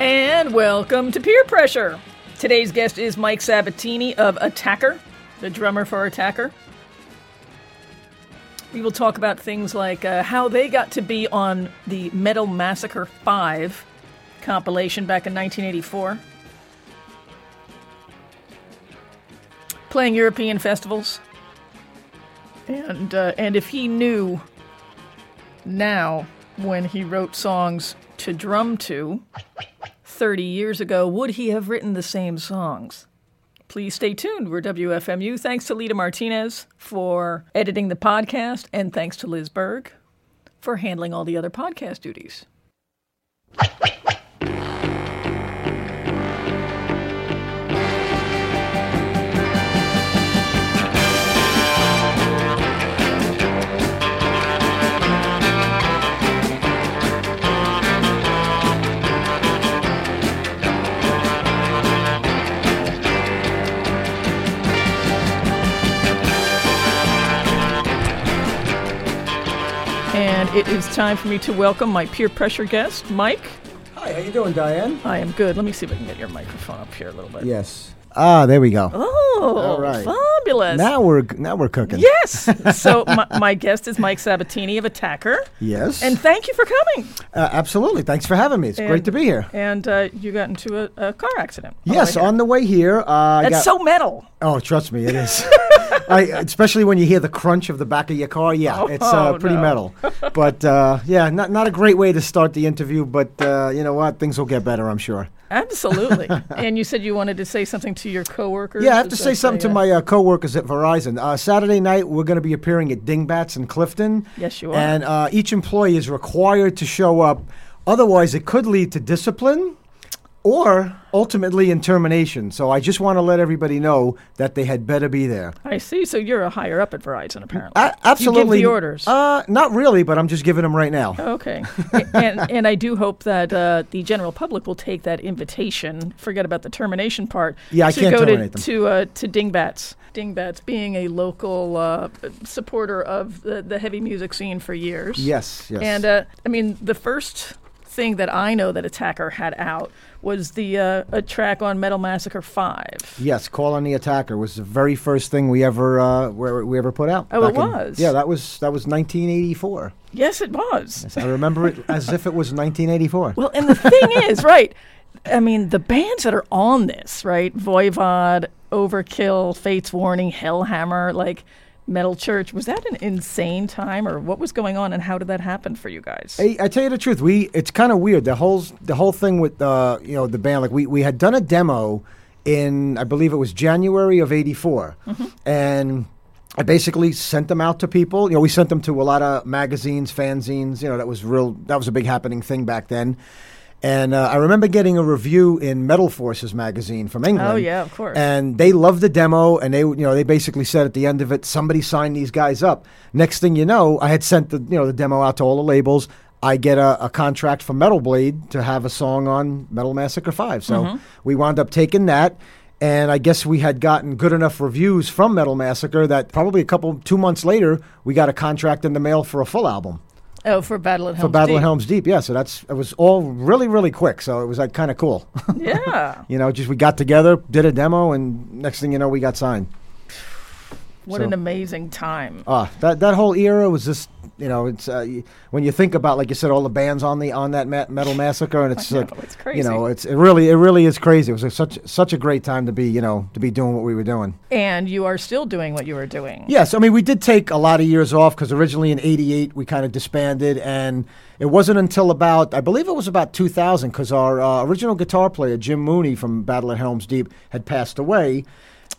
And welcome to Peer Pressure. Today's guest is Mike Sabatini of Attacker, the drummer for Attacker. We will talk about things like uh, how they got to be on the Metal Massacre 5 compilation back in 1984. Playing European festivals. And, uh, and if he knew now when he wrote songs to drum to 30 years ago, would he have written the same songs? Please stay tuned. We're WFMU. Thanks to Lita Martinez for editing the podcast, and thanks to Liz Berg for handling all the other podcast duties. And it is time for me to welcome my peer pressure guest, Mike. Hi, how you doing, Diane? I am good. Let me see if I can get your microphone up here a little bit. Yes. Ah, there we go. Oh, All right. fabulous. Now we're now we're cooking. Yes. so my, my guest is Mike Sabatini of Attacker, Yes. and thank you for coming. uh, absolutely. Thanks for having me. It's And- great to be here. And uh, you got into a, a car accident. the Yes, on the way here. Uh, That's got- so metal. Oh, trust me, it is. I, especially when you hear the crunch of the back of your car. Yeah, it's uh, Oh, pretty no. metal. But uh, yeah, not not a great way to start the interview. But uh, you know what? Things will get better, I'm sure. Absolutely. and you said you wanted to say something to your coworkers. Yeah, I have to say something to my uh, coworkers at Verizon. Uh, Saturday night, we're going to be appearing at Dingbats in Clifton. Yes, you are. And uh, each employee is required to show up. Otherwise, it could lead to discipline or ultimately in termination. So I just want to let everybody know that they had better be there. I see. So you're a higher up at Verizon, apparently. Absolutely. You give the orders. Uh, not really, but I'm just giving them right now. Okay, and and I do hope that uh, the general public will take that invitation. Forget about the termination part. Yeah, I can't go terminate to them. to uh, to Dingbats. Dingbats being a local uh, supporter of the, the heavy music scene for years. Yes, yes. And uh, I mean, the first thing that I know that Attacker had out was the uh, a track on Metal Massacre Five. Yes, Call on the Attacker was the very first thing we ever uh, we ever put out. Oh, it in- was? yeah, that was that was 1984. Yes, it was. I remember it as if it was 1984. Well, and the thing is, right? I mean, the bands that are on this, right? Voivod, Overkill, Fates Warning, Hellhammer, like Metal Church. Was that an insane time, or what was going on, and how did that happen for you guys? Hey, I tell you the truth, we it's kind of weird the whole the whole thing with uh, you know the band. Like we we had done a demo in I believe it was January of '84, and I basically sent them out to people. You know, we sent them to a lot of magazines, fanzines. You know, that was real. That was a big happening thing back then. And uh, I remember getting a review in Metal Forces magazine from England. Oh, yeah, of course. And they loved the demo, and they, you know, they basically said at the end of it, somebody signed these guys up. Next thing you know, I had sent the, you know, the demo out to all the labels. I get a, a contract from Metal Blade to have a song on Metal Massacre Five. So Mm-hmm. we wound up taking that. And I guess we had gotten good enough reviews from Metal Massacre that probably a couple, two months later, we got a contract in the mail for a full album oh, for Battle at Helm's for Battle Deep. of Helm's Deep. Yeah, so that's it was all really really quick. So it was like kind of cool. Yeah. you know, just we got together, did a demo, and next thing you know, we got signed. What So- an amazing time. Ah, that that whole era was just you know, it's uh, when you think about like you said, all the bands on the on that ma- Metal Massacre, and it's know, like it's crazy. you know, it's it really it really is crazy. It was a, such such a great time to be you know to be doing what we were doing. And you are still doing what you were doing. Yes, I mean we did take a lot of years off because originally in '88 we kind of disbanded, and it wasn't until about I believe it was about 2000 because our uh, original guitar player Jim Mooney from Battle at Helm's Deep had passed away.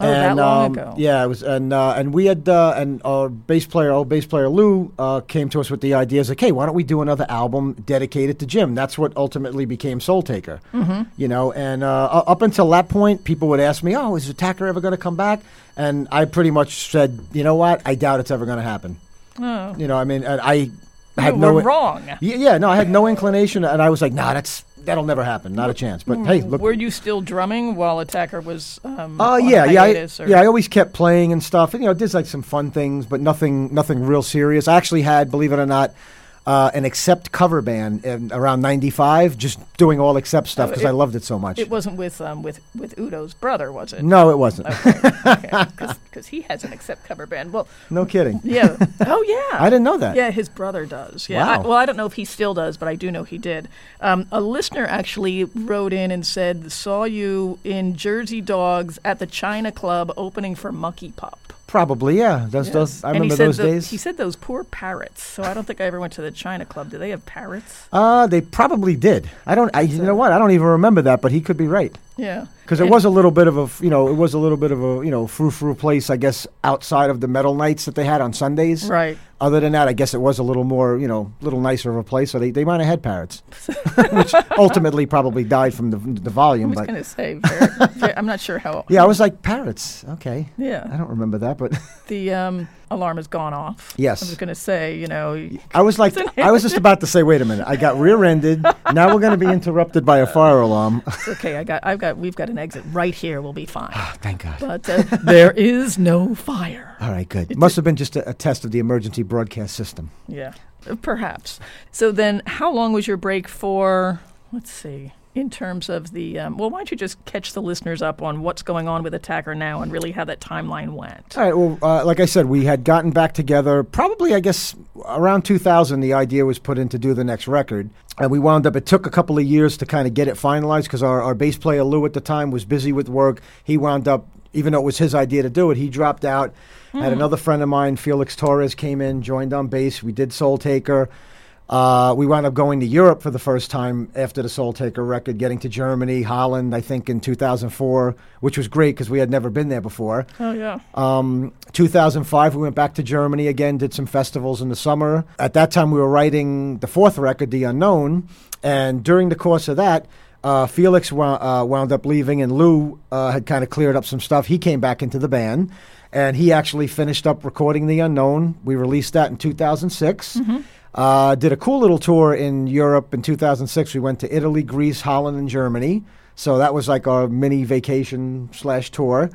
Oh, that and, long um, ago. Yeah, it was, and uh, and we had uh, and our bass player, old bass player Lou, uh, came to us with the idea, like, hey, why don't we do another album dedicated to Jim? That's what ultimately became Soul Taker. Mm-hmm. You know, and uh, up until that point, people would ask me, oh, is Attacker ever going to come back? And I pretty much said, you know what, I doubt it's ever going to happen. Oh. You know, I mean, and I had no wrong. Yeah, yeah, no, I had no inclination, and I was like, nah, that's that'll never happen, not a chance. But hey, look, Were you still drumming while Attacker was? Um, Oh yeah, yeah, I, yeah. I always kept playing and stuff, and you know, did like some fun things, but nothing, nothing real serious. I actually had, believe it or not, uh, an Accept cover band in around '95, just doing all Accept stuff Oh, because it- I loved it so much. It wasn't with um with with Udo's brother, was it? no, it wasn't. because he has an Accept cover band. Well, no kidding. yeah. Oh yeah. I didn't know that. Yeah, his brother does. Yeah. I, Wow. well, I don't know if he still does, but I do know he did. Um, a listener actually wrote in and said, "Saw you in Jersey Dogs at the China Club opening for Monkey Pop." Probably, yeah. Those, Yeah. those, I And remember those the- days. He said those poor parrots. So I don't think I ever went to the China Club. Do they have parrots? Uh, they probably did. I don't. I, you know what? I don't even remember that, but he could be right Yeah. because it was a little bit of a, you know, it was a little bit of a, you know, frou frou place, I guess, outside of the metal nights that they had on Sundays. Right. Other than that, I guess it was a little more, you know, a little nicer of a place. So they, they might have had parrots, which ultimately probably died from the the volume. I was going to say, very, very- I'm not sure how. yeah, I was like parrots. Okay, Yeah. I don't remember that, but The um, alarm has gone off. Yes. I was going to say, you know, I was like, I was just about to say, wait a minute, I got rear-ended. now we're going to be interrupted by a fire alarm. okay. I got, I've got, we've got an exit right here. We'll be fine. Thank God. But uh, there is no fire. All right, good. It Must have been just a, a test of the emergency broadcast system. Yeah, perhaps. So then, how long was your break for? Let's see. In terms of the, um, well, why don't you just catch the listeners up on what's going on with Attacker now and really how that timeline went? All right. Well, uh, like I said, we had gotten back together probably, I guess, around 2000. The idea was put in to do the next record, and we wound up. It took a couple of years to kind of get it finalized because our, our bass player Lou at the time was busy with work. He wound up, even though it was his idea to do it, he dropped out. Had another friend of mine, Felix Torres, came in, joined on bass. We did Soul Taker. Uh, we wound up going to Europe for the first time after the Soul Taker record, getting to Germany, Holland, I think in 2004, which was great because we had never been there before. Oh yeah. Um, 2005, we went back to Germany again, did some festivals in the summer. At that time, we were writing the fourth record, The Unknown, and during the course of that, uh, Felix wo- uh, wound up leaving, and Lou uh, had kind of cleared up some stuff. He came back into the band, and he actually finished up recording The Unknown. We released that in 2006. Uh, did a cool little tour in Europe in 2006. We went to Italy, Greece, Holland, and Germany. So that was like our mini vacation slash tour.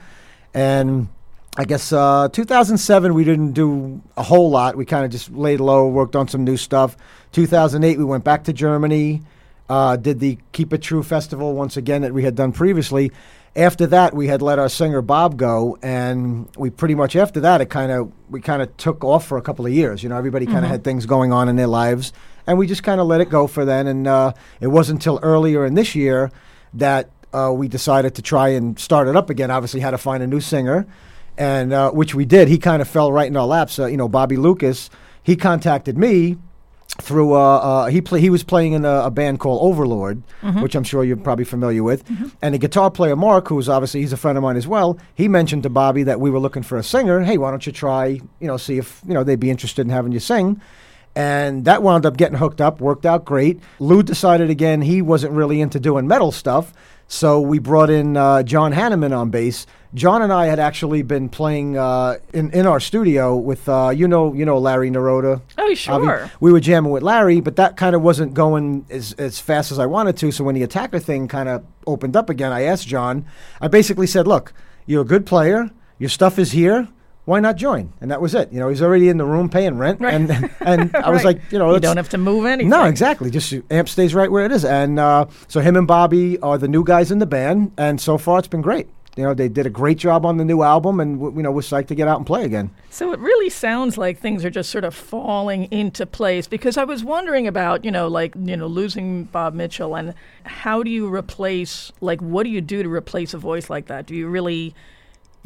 And I guess uh, 2007 we didn't do a whole lot. We kind of just laid low, worked on some new stuff. 2008 we went back to Germany, uh, did the Keep It True festival once again that we had done previously. After that, we had let our singer Bob go, and we pretty much after that it kind of we kind of took off for a couple of years. You know, everybody kind of had things going on in their lives, and we just kind of let it go for then. And uh, it wasn't until earlier in this year that uh, we decided to try and start it up again. Obviously, had to find a new singer, and uh, which we did. He kind of fell right in our laps. Uh, you know, Bobby Lucas. He contacted me through. Uh, uh, he play, He was playing in a, a band called Overlord, which I'm sure you're probably familiar with. And the guitar player Mark, who's obviously he's a friend of mine as well. He mentioned to Bobby that we were looking for a singer. Hey, why don't you try? You know, see if you know they'd be interested in having you sing. And that wound up getting hooked up, worked out great. Lou decided again he wasn't really into doing metal stuff, so we brought in uh, John Hanneman on bass. John and I had actually been playing uh, in in our studio with uh, you know you know Larry Naroda. Oh, sure. we were jamming with Larry, but that kind of wasn't going as, as fast as I wanted to. So when the attacker thing kind of opened up again, I asked John. I basically said, "Look, you're a good player. Your stuff is here. Why not join?" And that was it. You know, he's already in the room paying rent, Right. and and I was Right. like, you know, you don't have to move anything. no, exactly. Just amp stays right where it is, and uh, so him and Bobby are the new guys in the band, and so far it's been great. You know, they did a great job on the new album, and you know, we're psyched to get out and play again. So it really sounds like things are just sort of falling into place because I was wondering about, you know, like, you know, losing Bob Mitchell and how do you replace, like, what do you do to replace a voice like that? Do you really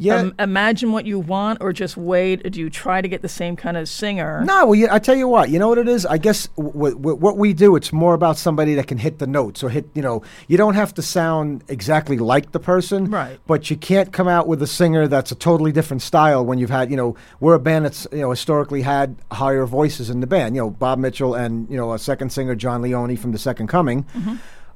Yeah. um, imagine what you want or just wait? Or do you try to get the same kind of singer? No, well, yeah, I tell you what. You know what it is? I guess w- w- what we do, it's more about somebody that can hit the notes or hit. You know, you don't have to sound exactly like the person, Right. But you can't come out with a singer that's a totally different style when you've had. You know, we're a band that's you know historically had higher voices in the band. You know, Bob Mitchell and you know a second singer John Leone from the Second Coming.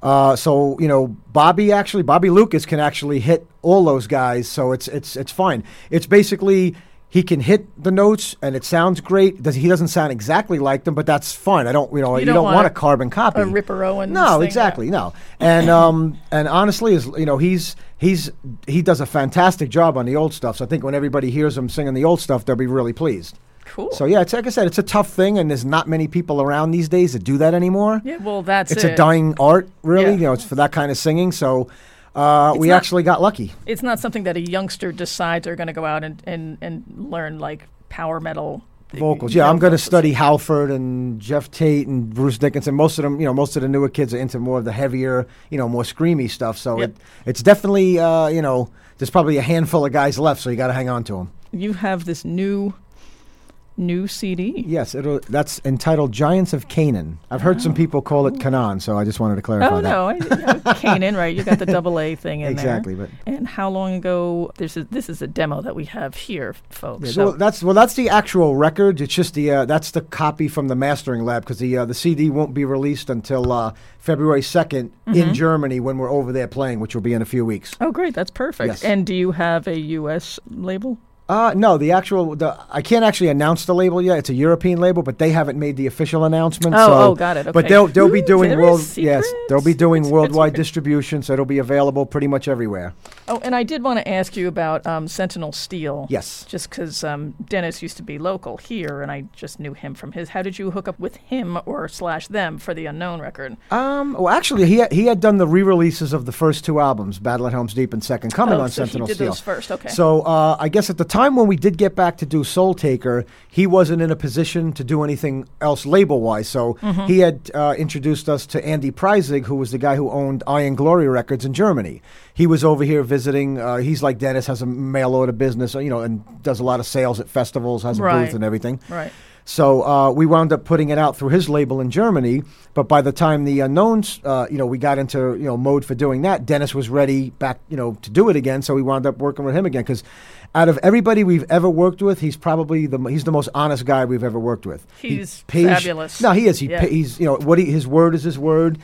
Uh, so you know, Bobby actually, Bobby Lucas can actually hit all those guys. So it's it's it's fine. It's basically he can hit the notes and it sounds great. Does he doesn't sound exactly like them, but that's fine. I don't you know you, don't don't, want want a- a carbon copy. a Ripper Owens No, exactly, no. And um and honestly, is you know he's he's he does a fantastic job on the old stuff. So I think when everybody hears him singing the old stuff, they'll be really pleased. Cool. So yeah, it's like I said, it's a tough thing, and there's not many people around these days that do that anymore. yeah, well, that's it's it. a dying art, really. Yeah. You know, it's for that kind of singing. So uh, we not- actually got lucky. It's not something that a youngster decides they're going to go out and, and, and learn like power metal vocals. Yeah, I'm going to study Halford and Geoff Tate and Bruce Dickinson. Most of them, you know, most of the newer kids are into more of the heavier, you know, more screamy stuff. So Yep. it, it's definitely, uh, you know, there's probably a handful of guys left, so you got to hang on to them. You have this new new CD. Yes, it'll, that's entitled Giants of Canaan. I've heard some people call it Canaan, so I just wanted to clarify Oh that. no, I, Canaan, right? You got the double A thing in Exactly, there. but And how long ago? This is this is a demo that we have here, folks. Yeah, so, well, that's well, that's the actual record. It's just the uh, that's the copy from the mastering lab because the uh, the CD won't be released until uh, February 2nd Mm-hmm. in Germany when we're over there playing, which will be in a few weeks. oh, great, that's perfect. Yes. And do you have a U.S. label? Uh, no, the actual the I can't actually announce the label yet. It's a European label, but they haven't made the official announcement. Oh, so, oh, got it, But they'll they'll be doing world yes they'll be doing secret, worldwide secret. distribution, so it'll be available pretty much everywhere. Oh, and I did want to ask you about um, Sentinel Steel. Yes. Just because um, Dennis used to be local here, and I just knew him from his. How did you hook up with him or slash them for the Unknown record? Um, well, actually, he had, he had done the re-releases of the first two albums, Battle at Helm's Deep and Second Coming Oh, on so he Sentinel did Steel. those first, okay. So uh, I guess at the time when we did get back to do Soul Taker, he wasn't in a position to do anything else label-wise. So Mm-hmm. he had uh, introduced us to Andy Preisig, who was the guy who owned Iron Glory Records in Germany. He was over here visiting. Uh, he's like Dennis, has a mail order business, you know, and does a lot of sales at festivals, has a Right. booth and everything. Right. So uh, we wound up putting it out through his label in Germany. But by the time the unknowns, uh, you know, we got into you know mode for doing that, Dennis was ready back, you know, to do it again. So we wound up working with him again because out of everybody we've ever worked with, he's probably the he's the most honest guy we've ever worked with. He He's pays- fabulous. No, he is. He Yeah. he's you know what he, his word is his word.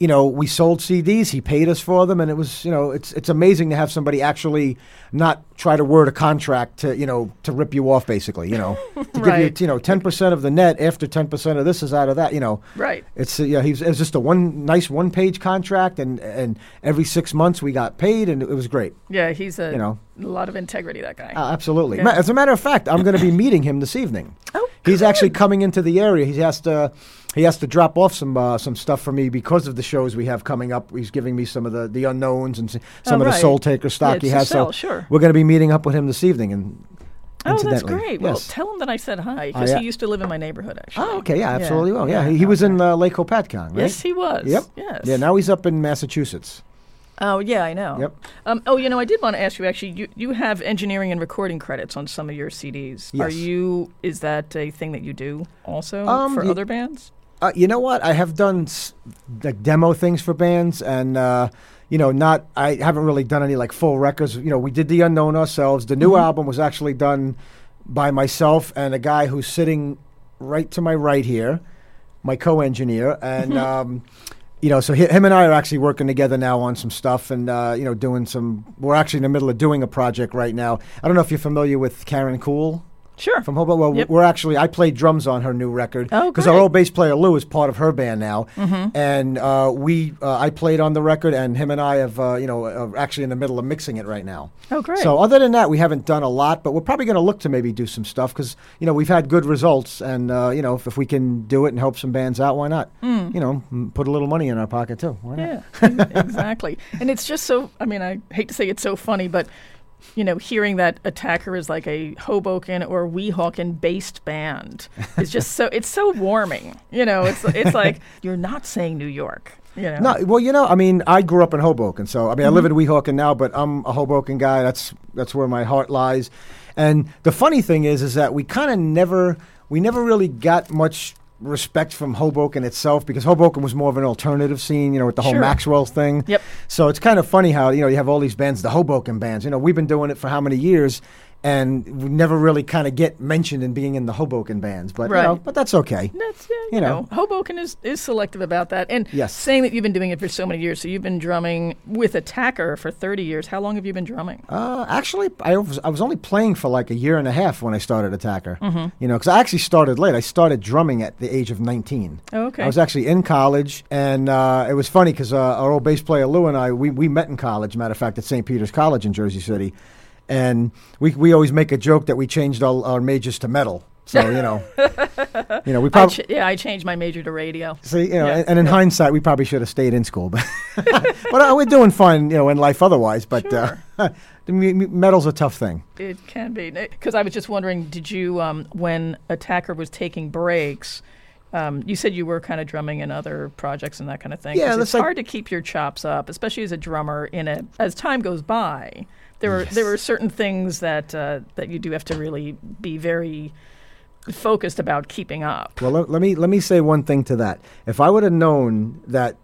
You know, we sold CDs. He paid us for them, and it was you know it's it's amazing to have somebody actually not try to word a contract to you know to rip you off basically. You know, to give you you know ten percent of the net after ten percent of this is out of that. You know, Right. it's uh, yeah. He's it was just a one nice one page contract, and and every six months we got paid, and it was great. Yeah, he's a You know. a lot of integrity. That guy. Uh, absolutely. Yeah. As a matter of fact, I'm going to be meeting him this evening. Oh, He's actually coming into the area. He has to he has to drop off some uh, some stuff for me because of the shows we have coming up. He's giving me some of the, the unknowns and some Oh, of the. Soul Taker stock Yeah, he has. sell, so sure. we're going to be meeting up with him this evening. And oh, that's great. Well, tell him that I said hi because yeah. he used to live in my neighborhood. Actually. oh, okay, yeah, absolutely. Well, yeah, he, he was in uh, Lake Hopatcong, right? Yes, he was. Yep. Yes. Yeah. Now he's up in Massachusetts. Oh yeah, I know. Yep. Um, oh, you know, I did want to ask you. Actually, you you have engineering and recording credits on some of your CDs. Yes. Are you? Is that a thing that you do also Um, for y- other bands? Uh, you know what? I have done like demo things for bands, and uh, you know, not. I haven't really done any like full records. You know, we did the unknown ourselves. The new Mm-hmm. album was actually done by myself and a guy who's sitting right to my right here, my co-engineer, and. Mm-hmm. um, you know, so hi- him and I are actually working together now on some stuff, and uh, you know, doing some. We're actually in the middle of doing a project right now. I don't know if you're familiar with Karen Cool Sure. from Hobo. Well, Yep. we're actually I played drums on her new record Oh, because our old bass player Lou is part of her band now, and uh, we uh, I played on the record, and him and I have uh, you know are actually in the middle of mixing it right now. oh, great. So other than that, we haven't done a lot, but we're probably going to look to maybe do some stuff because you know we've had good results, and uh, you know if, if we can do it and help some bands out, why not? You know, put a little money in our pocket too. Why not? Yeah, exactly. And it's just so, I mean, I hate to say it's so funny, but, you know, hearing that Attacker is like a Hoboken or Weehawken based band is just so, it's so warming. You know, it's, it's like, you're not saying New York, you know? No, well, you know, I mean, I grew up in Hoboken, so I mean, I live Mm-hmm. in Weehawken now, but I'm a Hoboken guy. That's that's where my heart lies. And the funny thing is, is that we kind of never, we never really got much respect from Hoboken itself because Hoboken was more of an alternative scene, you know, with the whole Sure. Maxwell thing. Yep. So it's kind of funny how you know you have all these bands, the Hoboken bands. You know, we've been doing it for how many years, and we never really kind of get mentioned in being in the Hoboken bands. But you know, but that's okay. That's, yeah, you, You know, know. Hoboken is, is selective about that. And Yes. saying that you've been doing it for so many years, so you've been drumming with Attacker for 30 years. How long have you been drumming? Uh, actually, I was I was only playing for like a year and a half when I started Attacker. Mm-hmm. You know, because I actually started late. I started drumming at the age of 19. Oh, okay. I was actually in college, and uh, it was funny because uh, our old bass player Lou and I we, we met in college. Matter of fact, at St. Peter's College in Jersey City, and we we always make a joke that we changed all our majors to metal. So you know, you know, we probably. ch- yeah, I changed my major to radio. See, you know, Yeah, and, and in hindsight, we probably should have stayed in school, but but uh, we're doing fine, you know, in life otherwise. But uh, mu- mu- metal's a tough thing. It can be because I was just wondering, did you um, when Attacker was taking breaks? Um, you said you were kind of drumming in other projects and that kind of thing. Yeah, it's like- hard to keep your chops up, especially as a drummer. In a as time goes by, there are there are certain things that uh, that you do have to really be very focused about keeping up. Well, let, let me let me say one thing to that. If I would have known that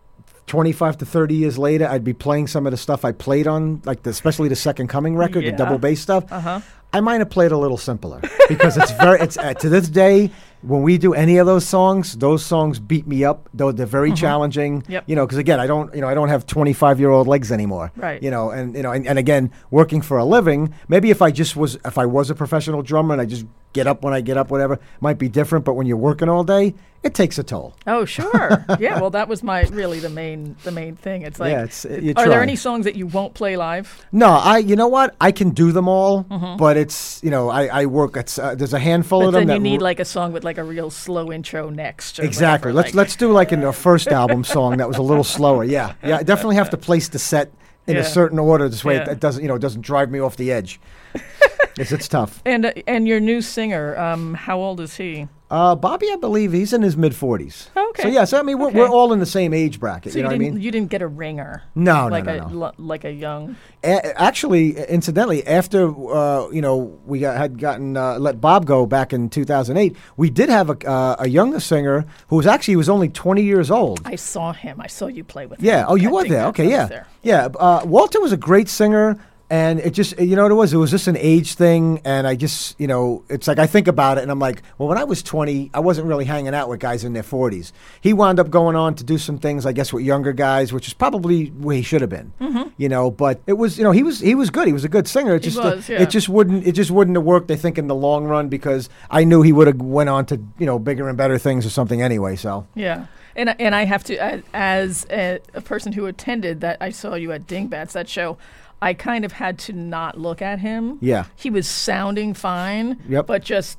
25 to 30 years later, I'd be playing some of the stuff I played on, like the, especially the Second Coming record, Yeah. the double bass stuff. Uh-huh. I might have played a little simpler because it's very. It's uh, to this day when we do any of those songs, those songs beat me up. Though they're very challenging. Mm-hmm. Yep. You know, because again, I don't. You know, I don't have 25 year old legs anymore. Right. You know, and you know, and, and again, working for a living. Maybe if I just was, if I was a professional drummer and I just get up when I get up, whatever, might be different. But when you're working all day, it takes a toll. Oh, sure. yeah. Well, that was my really the main the main thing. It's like, Yeah, it's- are there any songs that you won't play live? No, I. You know what? I can do them all, but it's you know, I, I work. It's uh, there's a handful Mm-hmm. But of them then you need r- like a song with like a real slow intro next. Exactly. whatever, Let's like- let's do like in the first album song that was a little slower. Yeah, yeah. I definitely have to place the set in Yeah. a certain order. This way, it, it doesn't you know it doesn't drive me off the edge. it's it's tough. And uh, and your new singer, um, how old is he? Uh, Bobby, I believe he's in his mid forties. Okay. So yeah, so I mean we're, Okay. we're all in the same age bracket. So you know what I didn't mean? you didn't get a ringer? No, no, like no, a no. lo- like a young. A- actually, incidentally, after uh, you know we got, had gotten uh, let Bob go back in 2008, we did have a, uh, a younger singer who was actually he was only 20 years old. I saw him. I saw you play with him. Yeah. Oh, you I were there. Okay. Yeah. there. Yeah. Uh, Walter was a great singer, and it just you know what it was. It was just an age thing, and I just you know it's like I think about it, and I'm like, well, when I was 20, I wasn't really hanging out with guys in their 40s. He wound up going on to do some things, I guess, with younger guys, which is probably where he should have been. Mm-hmm. You know, but it was you know he was he was good. He was a good singer. It just was, yeah. it just wouldn't it just wouldn't have worked. I think in the long run because I knew he would have went on to you know bigger and better things or something anyway. So. Yeah. And, and I have to, as a, a person who attended that, I saw you at Dingbats, that show, I kind of had to not look at him. Yeah. He was sounding fine. Yep. But just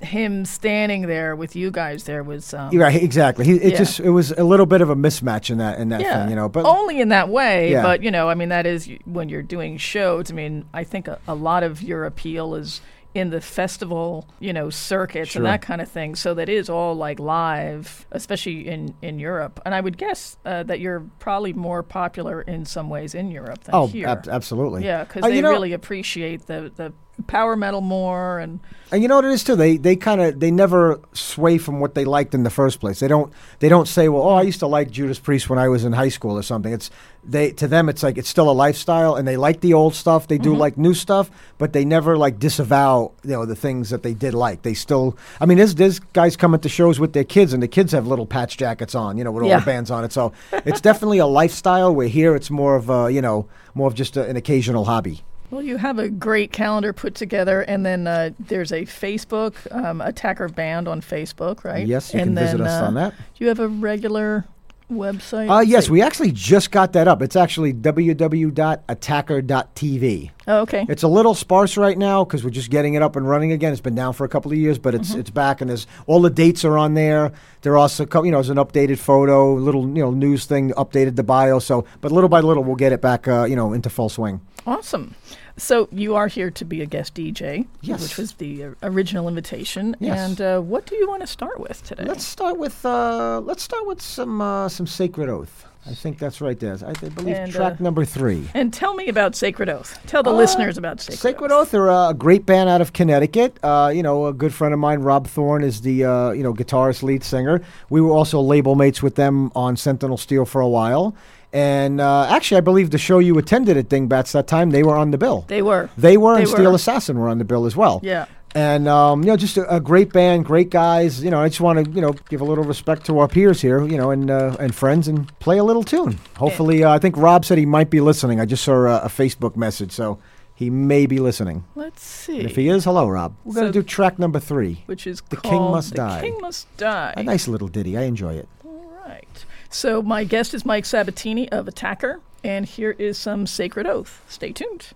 him standing there with you guys there was. Um, Right, exactly. He, it Yeah. just it was a little bit of a mismatch in that in that yeah, thing, you know. But only in that way. Yeah. But you know, I mean, that is when you're doing shows. I mean, I think a, a lot of your appeal is in the festival, you know, circuits Sure. and that kind of thing. So that is all like live, especially in in Europe. And I would guess uh, that you're probably more popular in some ways in Europe than oh, here. ab- absolutely. yeah, because Uh, they know- really appreciate the the power metal more and And you know what it is too. They they kind of they never sway from what they liked in the first place. They don't they don't say, well, oh, I used to like Judas Priest when I was in high school or something. It's they to them it's like it's still a lifestyle, and they like the old stuff. They do mm-hmm. like new stuff, but they never like disavow you know the things that they did like. They still. I mean, there's there's guys coming to shows with their kids, and the kids have little patch jackets on, you know, with all Yeah. the bands on it. So it's definitely a lifestyle. Where here it's more of a you know more of just a, an occasional hobby. Well, you have a great calendar put together, and then uh, there's a Facebook um, Attacker Band on Facebook, right? Yes, you and can visit then, us uh, on that. Do you have a regular website? Uh, yes, we actually just got that up. It's actually www.attacker.tv. Oh, okay. It's a little sparse right now because we're just getting it up and running again. It's been down for a couple of years, but it's it's back and there's all the dates are on there. There are also you know there's an updated photo, a little you know news thing, updated the bio. So, but little by little we'll get it back uh, you know into full swing. Awesome. So you are here to be a guest DJ, Yes. which was the uh, original invitation. Yes. And uh, what do you want to start with today? Let's start with uh, let's start with some uh, some Sacred Oath. I think that's right there. I, I believe And, track uh, number three. and tell me about Sacred Oath. Tell the Uh, listeners about Sacred, Sacred Oath are uh, a great band out of Connecticut. Uh, you know, a good friend of mine, Rob Thorne, is the uh, you know guitarist, lead singer. We were also label mates with them on Sentinel Steel for a while. And uh, actually, I believe the show you attended at Dingbats that time, they were on the bill. They were. They were, They and Steel. Assassin were on the bill as well. Yeah. And um, you know, just a, a great band, great guys. You know, I just want to you know give a little respect to our peers here, you know, and uh, and friends, and play a little tune. Hopefully, uh, I think Rob said he might be listening. I just saw a, a Facebook message, so he may be listening. Let's see. And if he is, hello, Rob. We're going to do track number three. which is The called King Must The Die. King Must Die. A nice little ditty. I enjoy it. All right. So my guest is Mike Sabatini of Attacker, and here is some Sacred Oath. Stay tuned.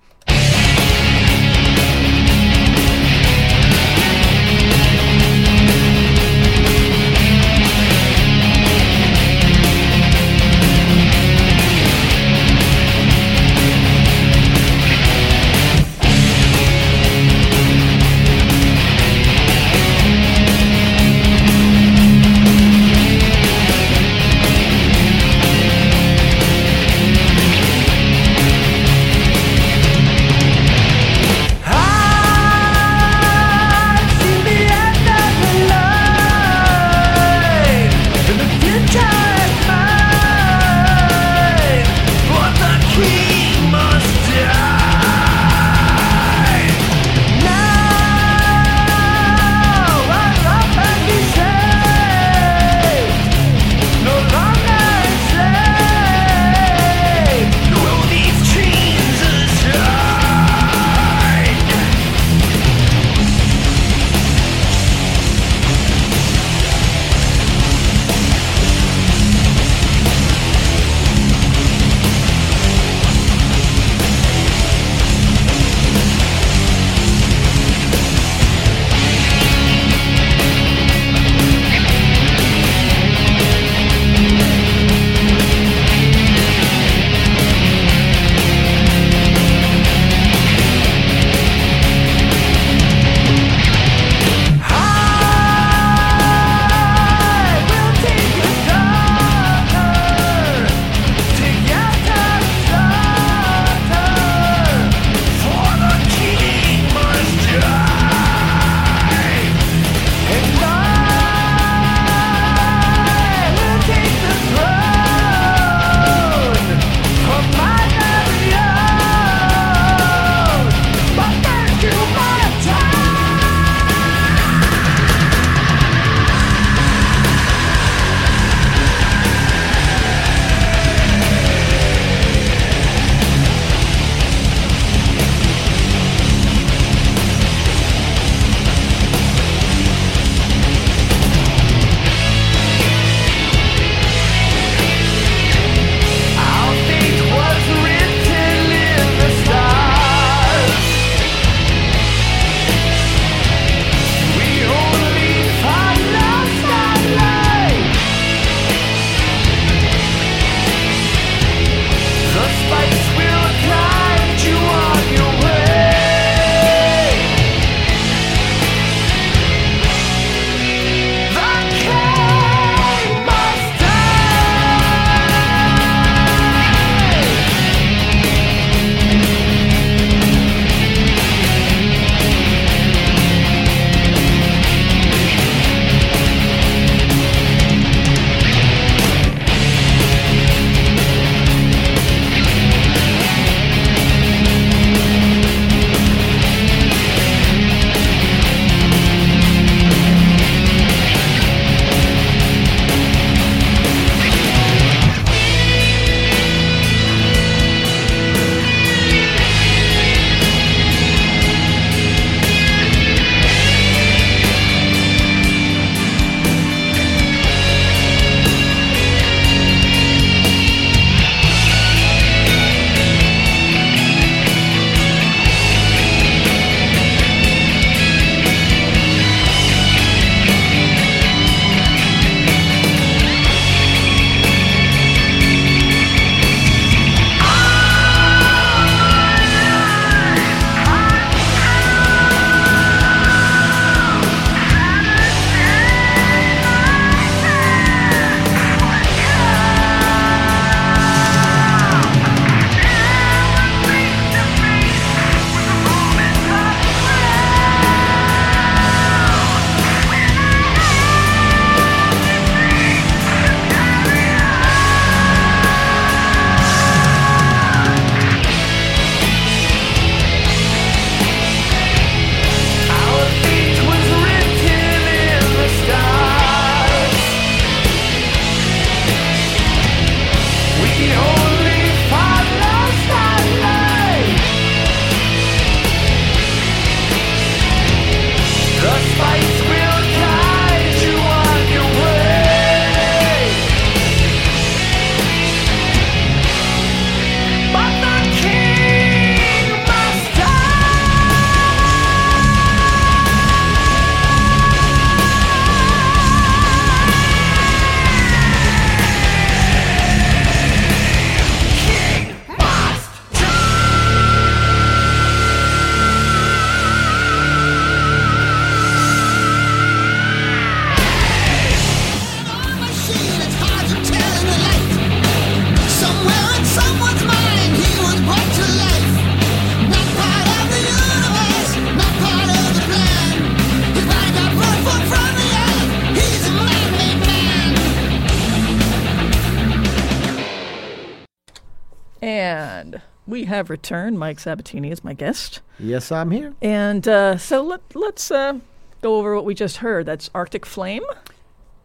Have returned. Mike Sabatini is my guest. Yes, I'm here. And uh, so let, let's uh, go over what we just heard. That's Arctic Flame.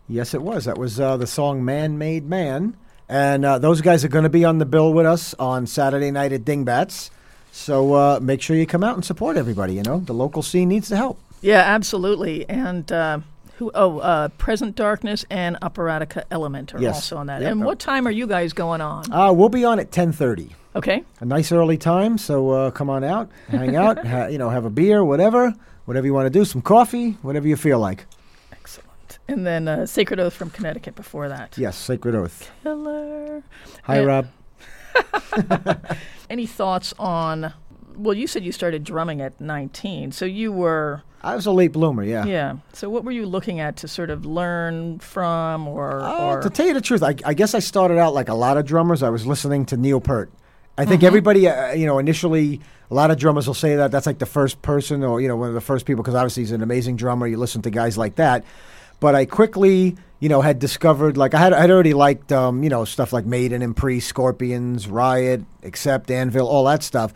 Yes, it was. That was uh, the song "Man Made Man," and uh, those guys are going to be on the bill with us on Saturday night at Dingbats. So uh, make sure you come out and support everybody. You know, the local scene needs the help. Yeah, absolutely. And uh, who? Oh, uh, Present Darkness and Operatica Element are Yes. also on that. Yep. And what time are you guys going on? Uh, we'll be on at ten thirty. Okay. A nice early time, so uh, come on out, hang out, ha- you know, have a beer, whatever, whatever you want to do, some coffee, whatever you feel like. Excellent. And then uh, Sacred Oath from Connecticut before that. Yes, Sacred Oath. Killer. Hi, And- Rob. Any thoughts on? Well, you said you started drumming at 19, so you were I was a late bloomer, yeah. yeah. So what were you looking at to sort of learn from, or Uh, or to tell you the truth, I, I guess I started out like a lot of drummers. I was listening to Neil Peart. I Mm-hmm. think everybody, uh, you know, initially, a lot of drummers will say that that's like the first person or, you know, one of the first people because obviously he's an amazing drummer. You listen to guys like that. But I quickly, you know, had discovered, like, I had, I had already liked, um, you know, stuff like Maiden and Priest, Scorpions, Riot, Accept, Anvil, all that stuff.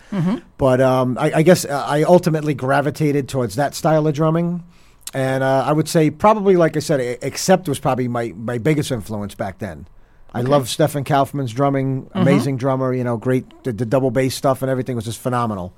But um, I, I guess uh, I ultimately gravitated towards that style of drumming. And uh, I would say probably, like I said, Accept was probably my, my biggest influence back then. I love Stefan Kaufmann's drumming, mm-hmm. amazing drummer. You know, great the, the double bass stuff and everything was just phenomenal.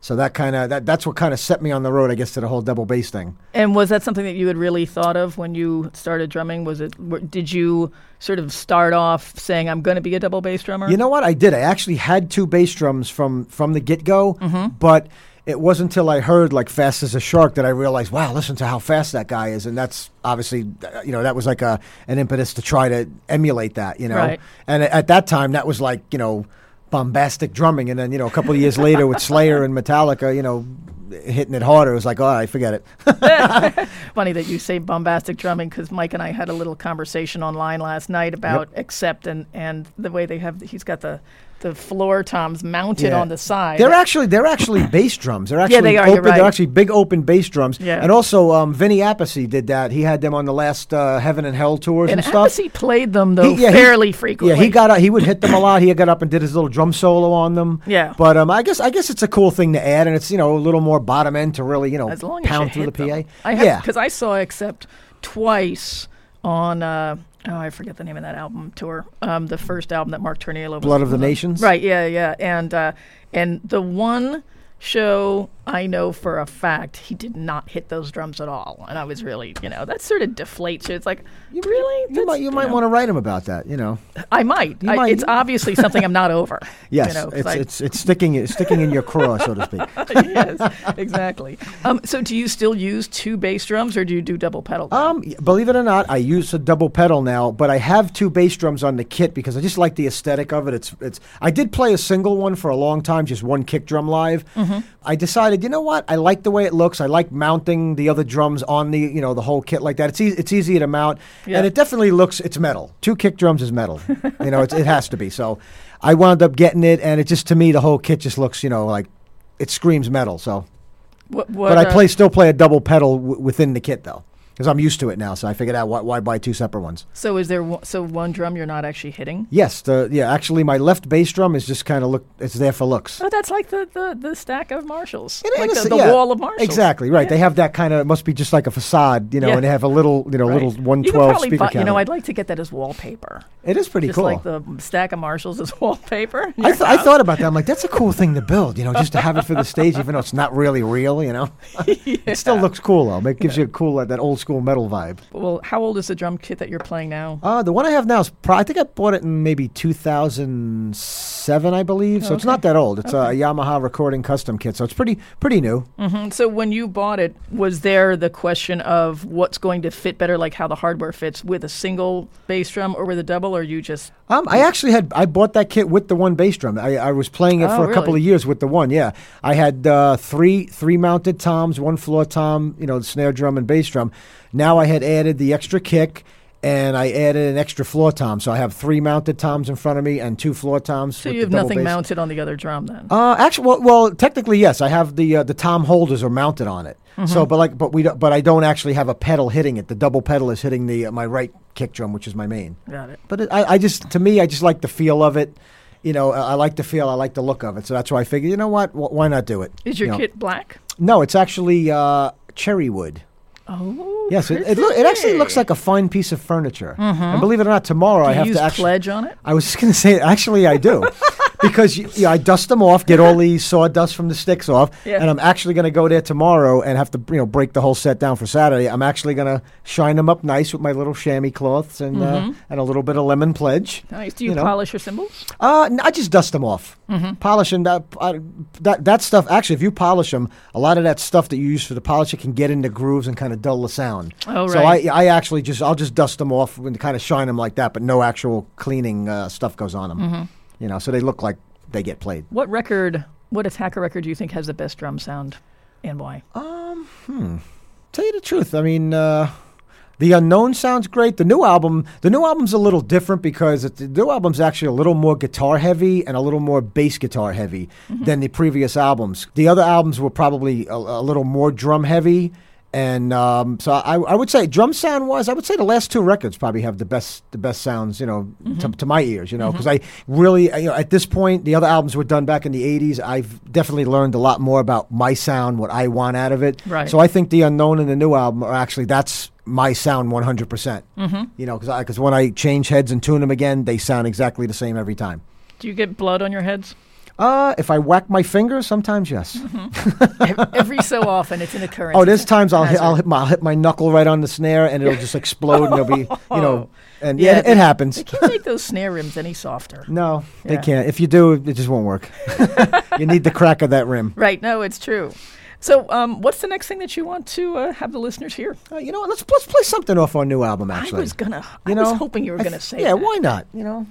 So that kind of that that's what kind of set me on the road, I guess, to the whole double bass thing. and was that something that you had really thought of when you started drumming? Was it? Did you sort of start off saying, "I'm going to be a double bass drummer"? You know what? I did. I actually had two bass drums from from the get go, mm-hmm. but it wasn't until I heard like "Fast as a Shark" that I realized, wow, listen to how fast that guy is, and that's obviously, uh, you know, that was like a an impetus to try to emulate that, you know. Right. And at that time, that was like, you know, bombastic drumming, and then you know, a couple of years later with Slayer and Metallica, you know, hitting it harder, it was like, all right, forget it. Funny that you say bombastic drumming because Mike and I had a little conversation online last night about Accept and and the way they have. He's got the the floor toms mounted Yeah. on the side. They're actually they're actually bass drums. They're actually yeah, they are, Open, right. They're actually big open bass drums. Yeah. And also, um, Vinny Appice did that. He had them on the last uh, Heaven and Hell tours and, and stuff. Appice played them though He- yeah, he- fairly frequently. Yeah, he got up, he would hit them a lot. He got up and did his little drum solo on them. Yeah. But um, I guess I guess it's a cool thing to add, and it's you know a little more bottom end to really you know as long as pound you through the them. PA. I have, yeah. because I saw Accept twice on. Uh, oh, I forget the name of that album tour. Um, the first album that Mark Tornillo was Blood of the. Nations? Right. Yeah. Yeah. And uh, and the one show I know for a fact he did not hit those drums at all, and I was really, you know, that sort of deflates you. It's like, you, really? You That's- might you might know, want to write him about that. You know. I might. I, might- It's obviously something I'm not over. Yes, You know, it's, I- it's it's sticking it's sticking in your craw, so to speak. yes, exactly. Um, so, do you still use two bass drums, or do you do double pedal? now? Um, believe it or not, I use a double pedal now, but I have two bass drums on the kit because I just like the aesthetic of it. It's it's. I did play a single one for a long time, just one kick drum live. Mm-hmm. I decided, you know what? I like the way it looks. I like mounting the other drums on the you know the whole kit like that. It's easy. It's easy to mount, Yeah. and it definitely looks. It's metal. Two kick drums is metal. you know, it's, it has to be. So, I wound up getting it, and it just to me the whole kit just looks you know like it screams metal. So. what, what, But I uh, play still play a double pedal w- within the kit though, because I'm used to it now. So I figured out why, why buy two separate ones. So, is there one, so one drum you're not actually hitting? Yes, the yeah. Actually, my left bass drum is just kind of look. It's there for looks. Oh, that's like the, the, the stack of Marshalls, It like is, the, the yeah. wall of Marshalls. Exactly right. They have that kind of. It must be just like a facade, you know, Yeah. and they have a little, you know, Right. little one twelve speaker You know. I'd like to get that as wallpaper. it is pretty Just cool. like the stack of Marshalls as wallpaper. I, th- I thought about that. I'm like, that's a cool thing to build, you know, just to have it for the stage, even though it's not really real, you know. It still looks cool though. It gives you a cool, uh, that old school metal vibe. Well, how old is the drum kit that you're playing now? Uh, the one I have now is, pro- I think I bought it in maybe 2007, I believe. So it's not that old. It's a Yamaha recording custom kit, so it's pretty pretty new. Mhm. So, when you bought it, was there the question of what's going to fit better, like how the hardware fits with a single bass drum or with a double, or you just Um, I actually had I bought that kit with the one bass drum. I, I was playing it Oh, for a couple of years with the one. Yeah, I had uh, three three mounted toms, one floor tom, you know, snare drum and bass drum. Now I had added the extra kick. And I added an extra floor tom, so I have three mounted toms in front of me and two floor toms. so you have nothing bass. mounted on the other drum then? Uh, actually, well, well, technically, yes. I have the uh, the tom holders are mounted on it. Mm-hmm. So, but like, but we, don't, but I don't actually have a pedal hitting it. The double pedal is hitting the uh, my right kick drum, which is my main. Got it. But it, I, I just, to me, I just like the feel of it, you know, I I like the feel, I like the look of it. So that's why I figured, you know what, Wh- why not do it? Is your You know. kit black? No, it's actually uh, cherry wood. Oh, Yes, it, it, loo- it actually looks like a fine piece of furniture. And mm-hmm. believe it or not, tomorrow Do I have to actually. pledge on it? I was just going to say, actually, I do. because you, yeah, I dust them off, get all the sawdust from the sticks off, Yeah. and I'm actually going to go there tomorrow and have to, you know, break the whole set down for Saturday. I'm actually going to shine them up nice with my little chamois cloths and uh, and a little bit of lemon pledge. Nice. Do you, You know. polish your cymbals? Uh, I just dust them off. Mm-hmm. Polish and that, uh, that that stuff. Actually, if you polish them, a lot of that stuff that you use for the polish, it can get into grooves and kind of dull the sound. Oh, So right. I, I actually just I'll just dust them off and kind of shine them like that, but no actual cleaning uh, stuff goes on them. Mm-hmm. You know, so they look like they get played. What record, what attacker record do you think has the best drum sound and why? Um, hmm. Tell you the truth, I mean, uh, the unknown sounds great. The new album, the new album's a little different because it, the new album's actually a little more guitar heavy and a little more bass guitar heavy mm-hmm. than the previous albums. The other albums were probably a, a little more drum heavy. And um, so I, I would say drum sound wise, I would say the last two records probably have the best the best sounds, you know, to, to my ears, you know, because I really, you know, at this point, the other albums were done back in the '80s. I've definitely learned a lot more about my sound, what I want out of it. Right. So I think the unknown and the new album are actually that's my sound 100. percent Mm-hmm. You know, because because when I change heads and tune them again, they sound exactly the same every time. Do you get blood on your heads? Uh, if I whack my fingers, sometimes yes. Ev- Every so often, it's an occurrence. Oh, there's times I'll hit, I'll hit my I'll hit my knuckle right on the snare and it'll just explode and it'll be you know and yeah, Yeah, it, it happens. They can't make those snare rims any softer. No, they can't. If you do, it just won't work. you need the crack of that rim. Right. No, it's true. So, um, what's the next thing that you want to uh, have the listeners hear? Uh, you know what? Let's let's play something off our new album. Actually, I was gonna. You I know, was hoping you were I gonna th- say. Yeah, that. why not? You know,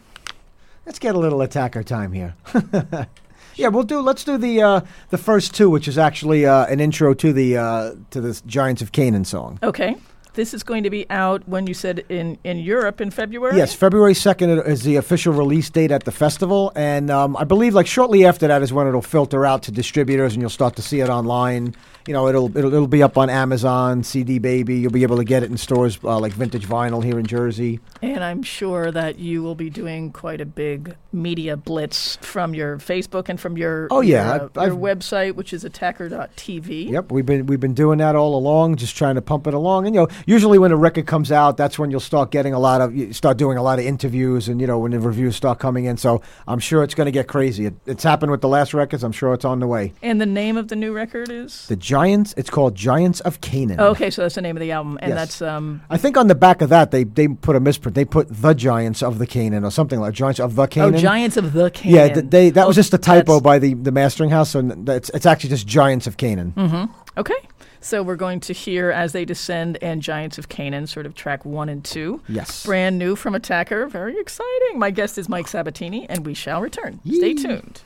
let's get a little attacker time here. yeah, we'll do. Let's do the uh, the first two, which is actually uh, an intro to the uh, to the Giants of Canaan song. Okay. This is going to be out when you said in in Europe in February. Yes, February second is the official release date at the festival, and um, I believe like shortly after that is when it'll filter out to distributors, and you'll start to see it online. You know, it'll it'll, it'll be up on Amazon, CD Baby. You'll be able to get it in stores uh, like Vintage Vinyl here in Jersey. And I'm sure that you will be doing quite a big media blitz from your Facebook and from your Oh, yeah, your, I've- uh, your I've- website, which is attacker.tv. Yep, we've been we've been doing that all along, just trying to pump it along. And you know, usually when a record comes out, that's when you'll start getting a lot of you start doing a lot of interviews, and you know when the reviews start coming in. So I'm sure it's going to get crazy. It, it's happened with the last records. I'm sure it's on the way. And the name of the new record is. The Giants. It's called Giants of Canaan. Oh, okay, so that's the name of the album, and Yes. that's um. I think on the back of that they they put a misprint. They put the Giants of the Canaan or something like Giants of the Canaan. Oh, Giants of the Canaan. Yeah, th- they that was Oh, just a typo by the the mastering house. So it's it's actually just Giants of Canaan. Okay. So we're going to hear As They Descend and Giants of Canaan, sort of track one and two. Yes. Brand new from Attacker. Very exciting. My guest is Mike Sabatini, and we shall return. Stay tuned.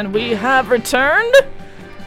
And we have returned.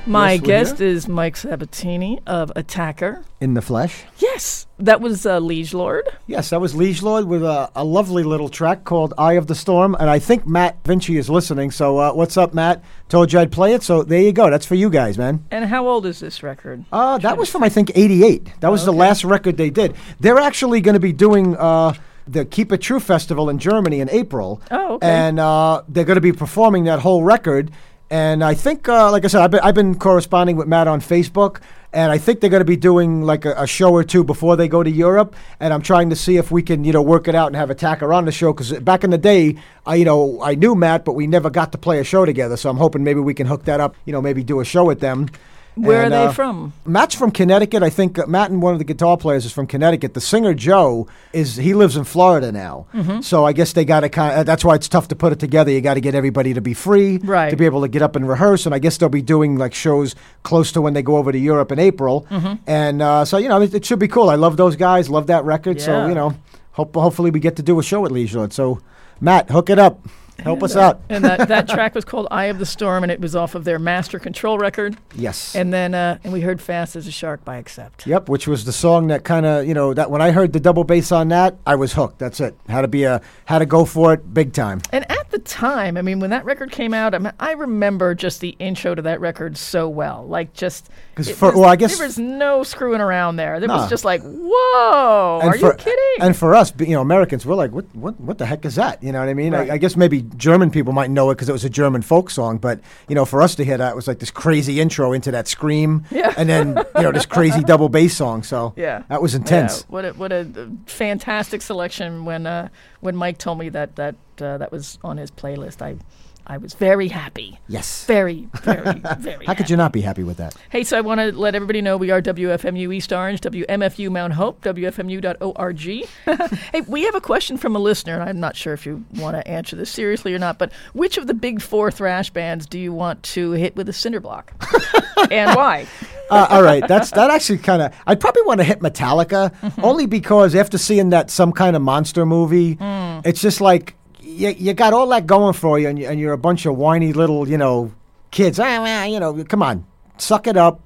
My Yes, guest here. is Mike Sabatini of Attacker. In the flesh. Yes, that was uh, Liege Lord. Yes, that was Liege Lord with a, a lovely little track called Eye of the Storm. And I think Matt Vinci is listening. So, uh, what's up, Matt? Told you I'd play it. So, there you go. That's for you guys, man. And how old is this record? Uh, that was from, I think, 88. That was the last record they did. They're actually going to be doing uh, the Keep It True Festival in Germany in April. Oh, okay. And uh, they're going to be performing that whole record. And I think, uh, like I said, I've been, I've been corresponding with Matt on Facebook. And I think they're going to be doing like a, a show or two before they go to Europe. And I'm trying to see if we can, you know, work it out and have a Attacker on the show. Because back in the day, I, you know, I knew Matt, but we never got to play a show together. So I'm hoping maybe we can hook that up. You know, maybe do a show with them. Where And, are they uh, from? Matt's from Connecticut. I think uh, Matt and one of the guitar players is from Connecticut. The singer Joe is he lives in Florida now. Mm-hmm. So I guess they got to kind. of That's why it's tough to put it together. You got to get everybody to be free, Right. To be able to get up and rehearse. And I guess they'll be doing like shows close to when they go over to Europe in April. Mm-hmm. And uh, so you know it, it should be cool. I love those guys. Love that record. So you know, hope hopefully we get to do a show at Leisure. So Matt, hook it up. Help us out. and that, that track was called Eye of the Storm, and it was off of their Master Control record. Yes. And then uh, and we heard Fast as a Shark by Accept. Yep, which was the song that kind of you know that when I heard the double bass on that, I was hooked. That's it. Had to be a had to go for it big time. And at the time, I mean, when that record came out, I, mean, I remember just the intro to that record so well. Like, just. Because for- was- well, I guess- There was no screwing around there. There Nah. was just like, whoa, And are for, you kidding? And for us, you know, Americans, we're like, what what what the heck is that? You know what I mean? Right. I, I guess maybe German people might know it because it was a German folk song, but you know, for us to hear that it was like this crazy intro into that scream, Yeah. and then you know this crazy double bass song. So Yeah. that was intense. Yeah, what a, what a uh, fantastic selection when uh, when Mike told me that that uh, that was on his playlist. I I was very happy. Yes. Very, very, very. How could you not be happy with that? Hey, so I want to let everybody know we are WFMU East Orange, WMFU Mount Hope, WFMU.org. hey, we have a question from a listener, and I'm not sure if you want to answer this seriously or not, but which of the big four thrash bands do you want to hit with a cinder block? and why? uh, all right, that's that actually kind of. I'd probably want to hit Metallica Mm-hmm. only because after seeing that some kind of monster movie, Mm. it's just like you, you got all that going for you, and, you, and you're a bunch of whiny little you know kids. Ah, ah, you know, come on, suck it up.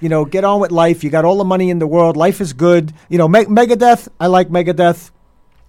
You know, get on with life. You got all the money in the world. Life is good. You know, Me- Megadeth. I like Megadeth.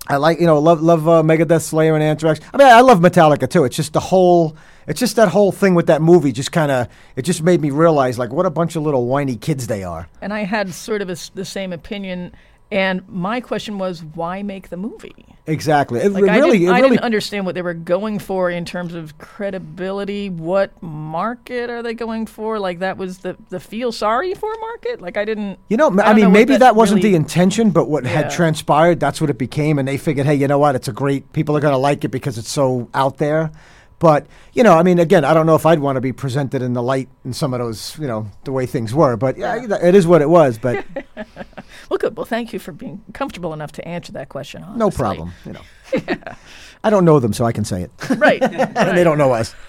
I like you know love love uh, Megadeth, Slayer, and Anthrax. I mean, I love Metallica too. It's just the whole. It's just that whole thing with that movie. Just kind of. It just made me realize like what a bunch of little whiny kids they are. And I had sort of a the same opinion. And my question was, why make the movie? Exactly. It Like re- I, really, didn't, I really. didn't understand what they were going for in terms of credibility. What market are they going for? Like that was the the feel sorry for market. Like I didn't. you know, I I, mean, maybe that that, wasn't really- the intention, but what Yeah. had transpired, that's what it became, and they figured, hey, you know what? It's a great. People are going to like it because it's so out there. But you know, I mean, again, I don't know if I'd want to be presented in the light in some of those, you know, the way things were. But yeah, it is what it was. But Well, good. Well, thank you for being comfortable enough to answer that question. no problem. You know, I don't know them, so I can say it, Right. and they don't know us.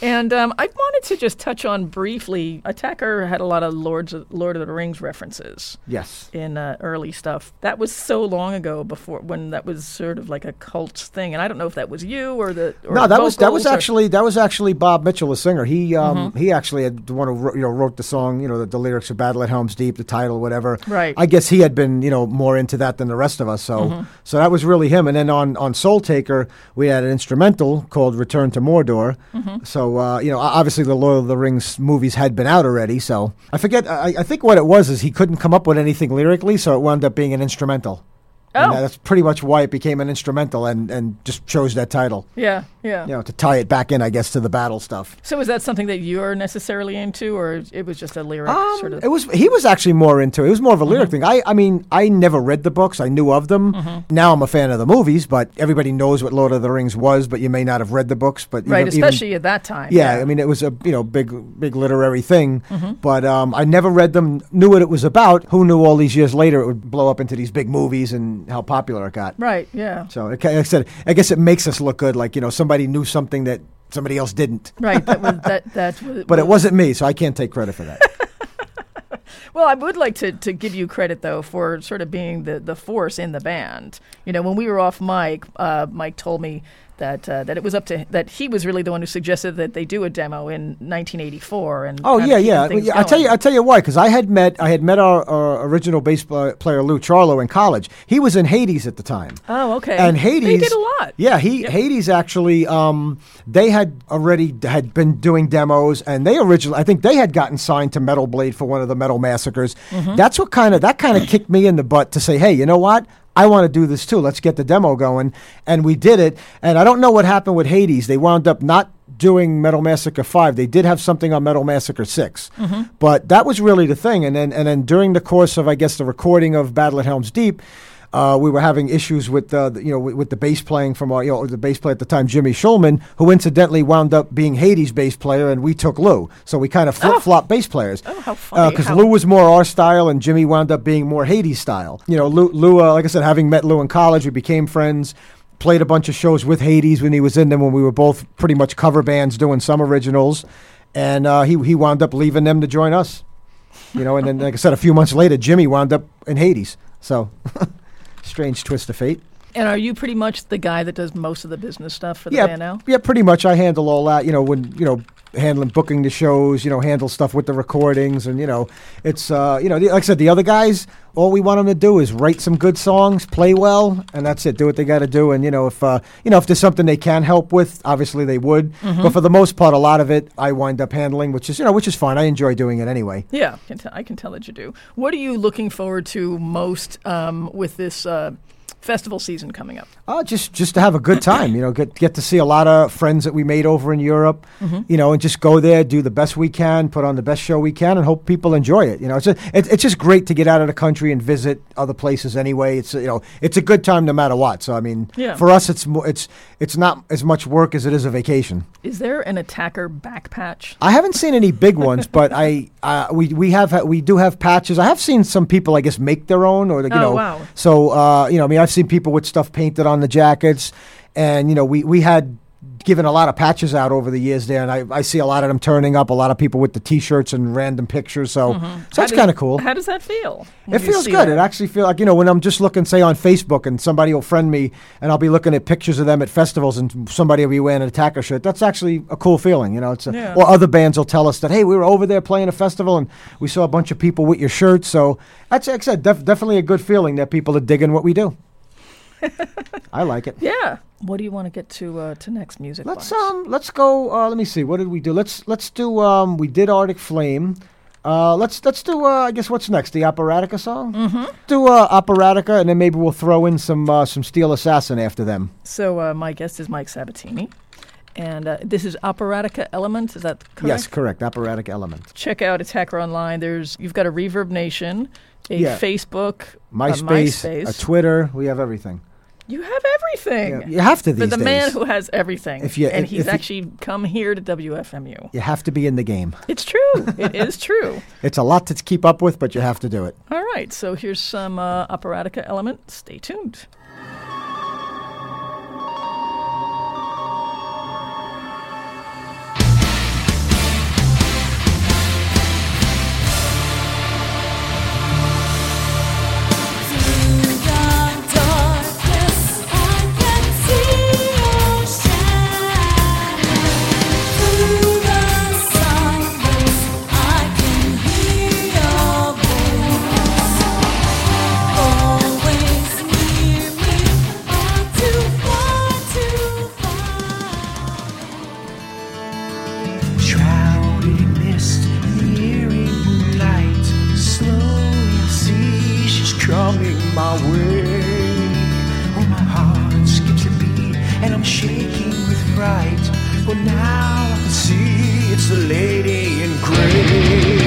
And um, I wanted to just touch on briefly. Attacker had a lot of Lords of, Lord of the Rings references. Yes. in uh, early stuff. That was so long ago before when that was sort of like a cult thing, and I don't know if that was you or the or no, that was that was or- actually that was actually Bob Mitchell, the singer. He um Mm-hmm. he actually had the one who wrote, you know wrote the song, you know, the, the lyrics of Battle at Helm's Deep, the title, whatever. Right. I guess he had been you know more into that than the rest of us. So Mm-hmm. so that was really him. And then on on Soul Taker, we had an instrumental called Return to Mordor. Mm-hmm. So uh, you know, obviously the Lord of the Rings movies had been out already. So I forget. I, I think what it was is he couldn't come up with anything lyrically, so it wound up being an instrumental. And Oh. that's pretty much why it became an instrumental and, and just chose that title yeah, yeah. you know, to tie it back in, I guess, to the battle stuff. So is that something that you're necessarily into, or it was just a lyric Um, sort of? It was he was actually more into it. It was more of a lyric thing. I I mean, I never read the books. I knew of them. Now I'm a fan of the movies, but everybody knows what Lord of the Rings was, but you may not have read the books. But right, even- even- especially at that time. yeah, I mean, it was a you know big big literary thing, Mm-hmm. but um, I never read them. Knew what it was about. Who knew all these years later it would blow up into these big movies and how popular it got. Right. Yeah. So it, like I said, I guess it makes us look good. Like you know, somebody knew something that somebody else didn't. Right. That was that. That. Was, But it wasn't me, so I can't take credit for that. Well, I would like to, to give you credit though for sort of being the, the force in the band. You know, when we were off mic, uh, Mike told me that uh, that it was up to that he was really the one who suggested that they do a demo in 1984. And Oh yeah, yeah. I tell you. I tell you why. Because I had met, I had met our, our original bass pl- player Lou Ciarlo in college. He was in Hades at the time. Oh, okay. And Hades, they did a lot. Yeah, he Yep. Hades actually, um, they had already had been doing demos, and they originally, I think they had gotten signed to Metal Blade for one of the Metal Massacres. Mm-hmm. That's what kind of that kind of kicked me in the butt to say, hey, you know what? I want to do this too. Let's get the demo going, and we did it. And I don't know what happened with Hades. They wound up not doing Metal Massacre Five. They did have something on Metal Massacre 6 Mm-hmm. but that was really the thing. And then and then during the course of I guess the recording of Battle at Helm's Deep. Uh, we were having issues with uh, the, you know with, with the bass playing from our, you know the bass player at the time Jimmy Schulman who incidentally wound up being Hades bass player and we took Lou. So we kind of flip flop bass players. Oh, how funny. because How- Lou was more our style and Jimmy wound up being more Hades style. You know Lou, Lou uh, like I said having met Lou in college we became friends played a bunch of shows with Hades when he was in them when we were both pretty much cover bands doing some originals. And uh, he he wound up leaving them to join us. You know and then like I said a few months later Jimmy wound up in Hades so strange twist of fate And are you pretty much the guy that does most of the business stuff for the yeah, band now? yeah, pretty much. I handle all that. You know, when you know, handling booking the shows. You know, handle stuff with the recordings, and you know, it's uh, you know, the, like I said, the other guys, all we want them to do is write some good songs, play well, and that's it. Do what they got to do, and you know, if uh, you know, if there's something they can help with, obviously they would. Mm-hmm. But for the most part, a lot of it I wind up handling, which is you know, which is fine. I enjoy doing it anyway. Yeah, can t- I can tell that you do. What are you looking forward to most um, with this uh, festival season coming up? Uh, just just to have a good time, you know, get get to see a lot of friends that we made over in Europe, you know, and just go there, do the best we can, put on the best show we can, and hope people enjoy it. You know, it's a, it, it's just great to get out of the country and visit other places. Anyway, it's you know, it's a good time no matter what. So I mean, Yeah. for us, it's mo- it's it's not as much work as it is a vacation. Is there an attacker back patch? I haven't seen any big ones, but I uh, we we have we do have patches. I have seen some people, I guess, make their own, or you Oh, know, wow. so uh, you know, I mean, I've seen people with stuff painted on the jackets, and you know, we we had given a lot of patches out over the years there, and I, I see a lot of them turning up. A lot of people with the T-shirts and random pictures, so mm-hmm. so that's kind of cool. How does that feel? It feels good. that? It actually feels like you know when I'm just looking, say on Facebook, and somebody will friend me, and I'll be looking at pictures of them at festivals, and somebody will be wearing an attacker shirt. That's actually a cool feeling, you know. It's a, Yeah. or other bands will tell us that hey, we were over there playing a festival, and we saw a bunch of people with your shirts. So that's like I said, def- definitely a good feeling that people are digging what we do. I like it. Yeah. What do you want to get to uh, to next music? Let's wise? um let's go. Uh, let me see. What did we do? Let's let's do. Um, we did Arctic Flame. Uh, let's let's do. Uh, I guess what's next? The Operatica song. Mm-hmm. Do uh, Operatica, and then maybe we'll throw in some uh, some Steel Assassin after them. So uh, my guest is Mike Sabatini, and uh, this is Operatica Element. Is that correct? Yes, correct. Operatic Element. Check out Attacker Online. There's you've got a Reverb Nation, a Yeah. Facebook, MySpace, a MySpace. a Twitter. We have everything. You have everything. Yeah, you have to these But the days. man who has everything, If you- and if- he's if you- actually come here to WFMU. you have to be in the game. It's true. it is true. It's a lot to keep up with, but you have to do it. All right. So here's some uh, Operatica Element. Stay tuned. My way. Oh, my heart skips a beat, and I'm shaking with fright. But now I can see it's the lady in gray.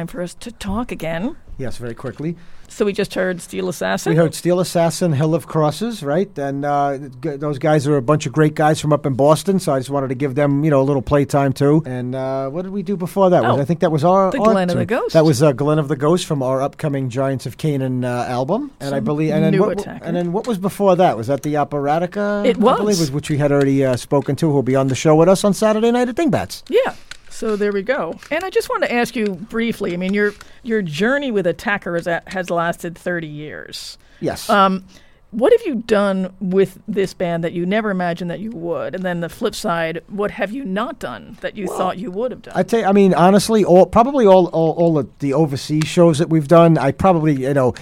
Time for us to talk again. Yes, very quickly. So we just heard Steel Assassin. We heard Steel Assassin, Hill of Crosses, right? And uh, g- those guys are a bunch of great guys from up in Boston, so I just wanted to give them, you know, a little playtime too. And uh, what did we do before that? Was Oh, I think that was our the our Glen of the. Ghost. That was uh, Glen of the Ghost from our upcoming Giants of Canaan uh, album, and I believe, and then new what, and then what was before that? Was that the Operatica? It I believe was. was which we had already uh, spoken to. Who'll be on the show with us on Saturday night at Dingbats. Yeah. So there we go. And I just want to ask you briefly. I mean, your your journey with Attacker has, has lasted 30 years. Yes. Um, what have you done with this band that you never imagined that you would? And then the flip side, what have you not done that you thought you would have done? I tell you, I mean, honestly, all probably all all, all of the overseas shows that we've done, I probably you know,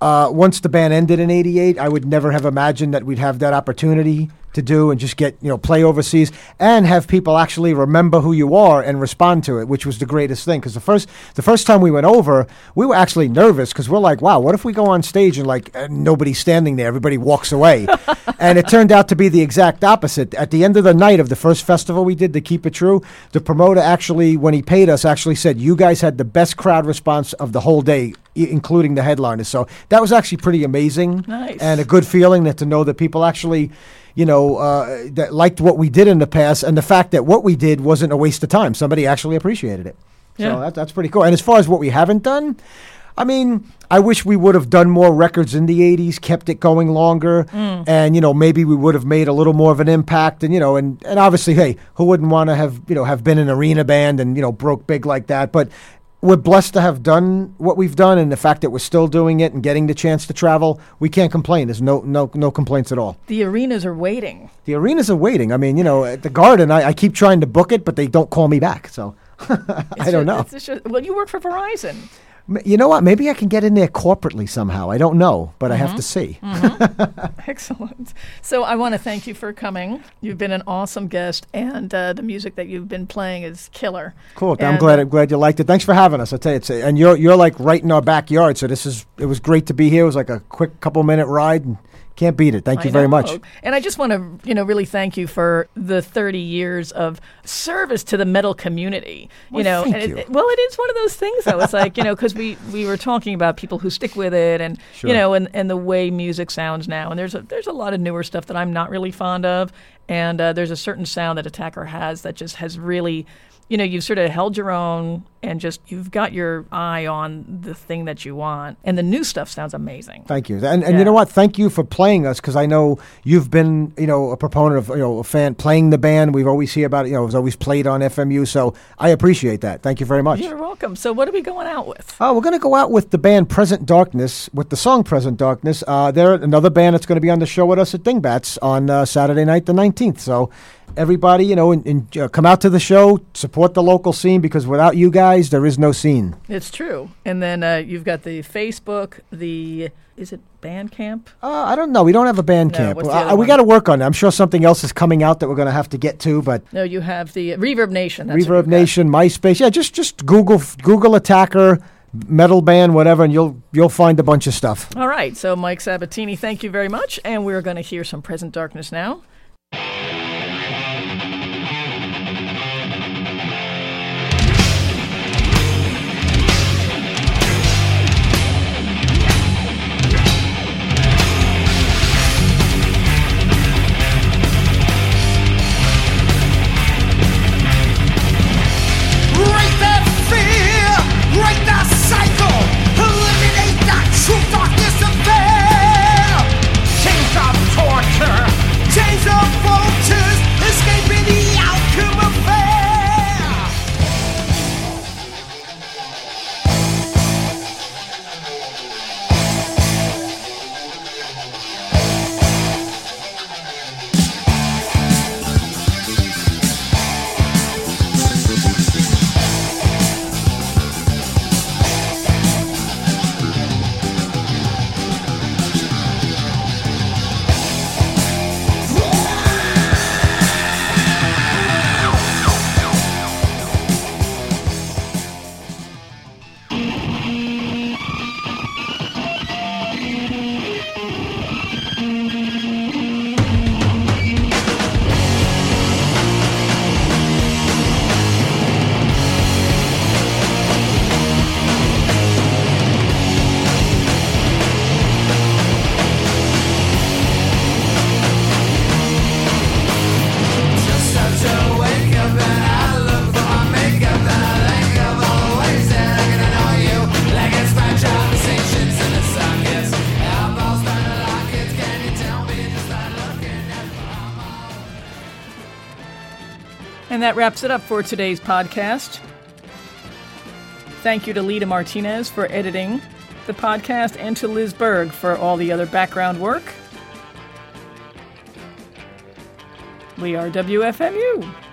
uh, once the band ended in '88, I would never have imagined that we'd have that opportunity to do and just get you know play overseas and have people actually remember who you are and respond to it, which was the greatest thing. Because the first the first time we went over, we were actually nervous because we're like, wow, what if we go on stage and like uh, nobody's standing there, everybody walks away, and it turned out to be the exact opposite. At the end of the night of the first festival we did to keep it true, the promoter actually, when he paid us, actually said, "You guys had the best crowd response of the whole day." Including the headliners, so that was actually pretty amazing, Nice. and a good feeling that to know that people actually, you know, uh, that liked what we did in the past, and the fact that what we did wasn't a waste of time. Somebody actually appreciated it. Yeah. So that, that's pretty cool. And as far as what we haven't done, I mean, I wish we would have done more records in the '80s, kept it going longer, and you know, maybe we would have made a little more of an impact. And you know, and and obviously, hey, who wouldn't want to have you know have been an arena band and you know broke big like that? But we're blessed to have done what we've done, and the fact that we're still doing it and getting the chance to travel, we can't complain. There's no no no complaints at all. the arenas are waiting. The arenas are waiting. I mean, you know, at the Garden, I, I keep trying to book it, but they don't call me back. So I don't know. Just, well, you work for Verizon. You know what? Maybe I can get in there corporately somehow. I don't know, but I Mm-hmm. have to see. Excellent. So I want to thank you for coming. You've been an awesome guest, and uh, the music that you've been playing is killer. Cool. I'm glad. uh, I'm glad you liked it. Thanks for having us. I tell you, it's and you're you're like right in our backyard. So this is it was great to be here. It was like a quick couple minute ride, and can't beat it. Thank I you very much. And I just want to, you know, really thank you for the 30 years of service to the metal community. You Well, know, and it- you. it- well, it is one of those things though. It's like, you know, because we we were talking about people who stick with it, and Sure. you know, and and the way music sounds now. And there's a there's a lot of newer stuff that I'm not really fond of, and uh, there's a certain sound that Attacker has that just has really. You know, you've sort of held your own and just you've got your eye on the thing that you want. And the new stuff sounds amazing. Thank you. And and Yeah. you know what? Thank you for playing us because I know you've been you know a proponent of you know a fan playing the band. We've always hear about it. You know, it was always played on FMU. So I appreciate that. Thank you very much. You're welcome. So, what are we going out with? Oh, we're going to go out with the band Present Darkness with the song Present Darkness. Uh, they're another band that's going to be on the show with us at Dingbats on uh, Saturday night, the 19th. So, everybody, you know, and, and, uh, come out to the show, support the local scene because without you guys, there is no scene. It's true. And then uh, you've got the Facebook, the is it Bandcamp? Uh, I don't know. We don't have a band No, camp. Uh, we got to work on it. I'm sure something else is coming out that we're going to have to get to, but No, you have the Reverb Nation. That's Reverb. Nation, MySpace. Yeah, just just Google Google Attacker, metal band, whatever, and you'll you'll find a bunch of stuff. All right. So, Mike Sabatini, thank you very much. And we're going to hear some Present Darkness now. That wraps it up for today's podcast. Thank you to Lita Martinez for editing the podcast and to Liz Berg for all the other background work. We are WFMU.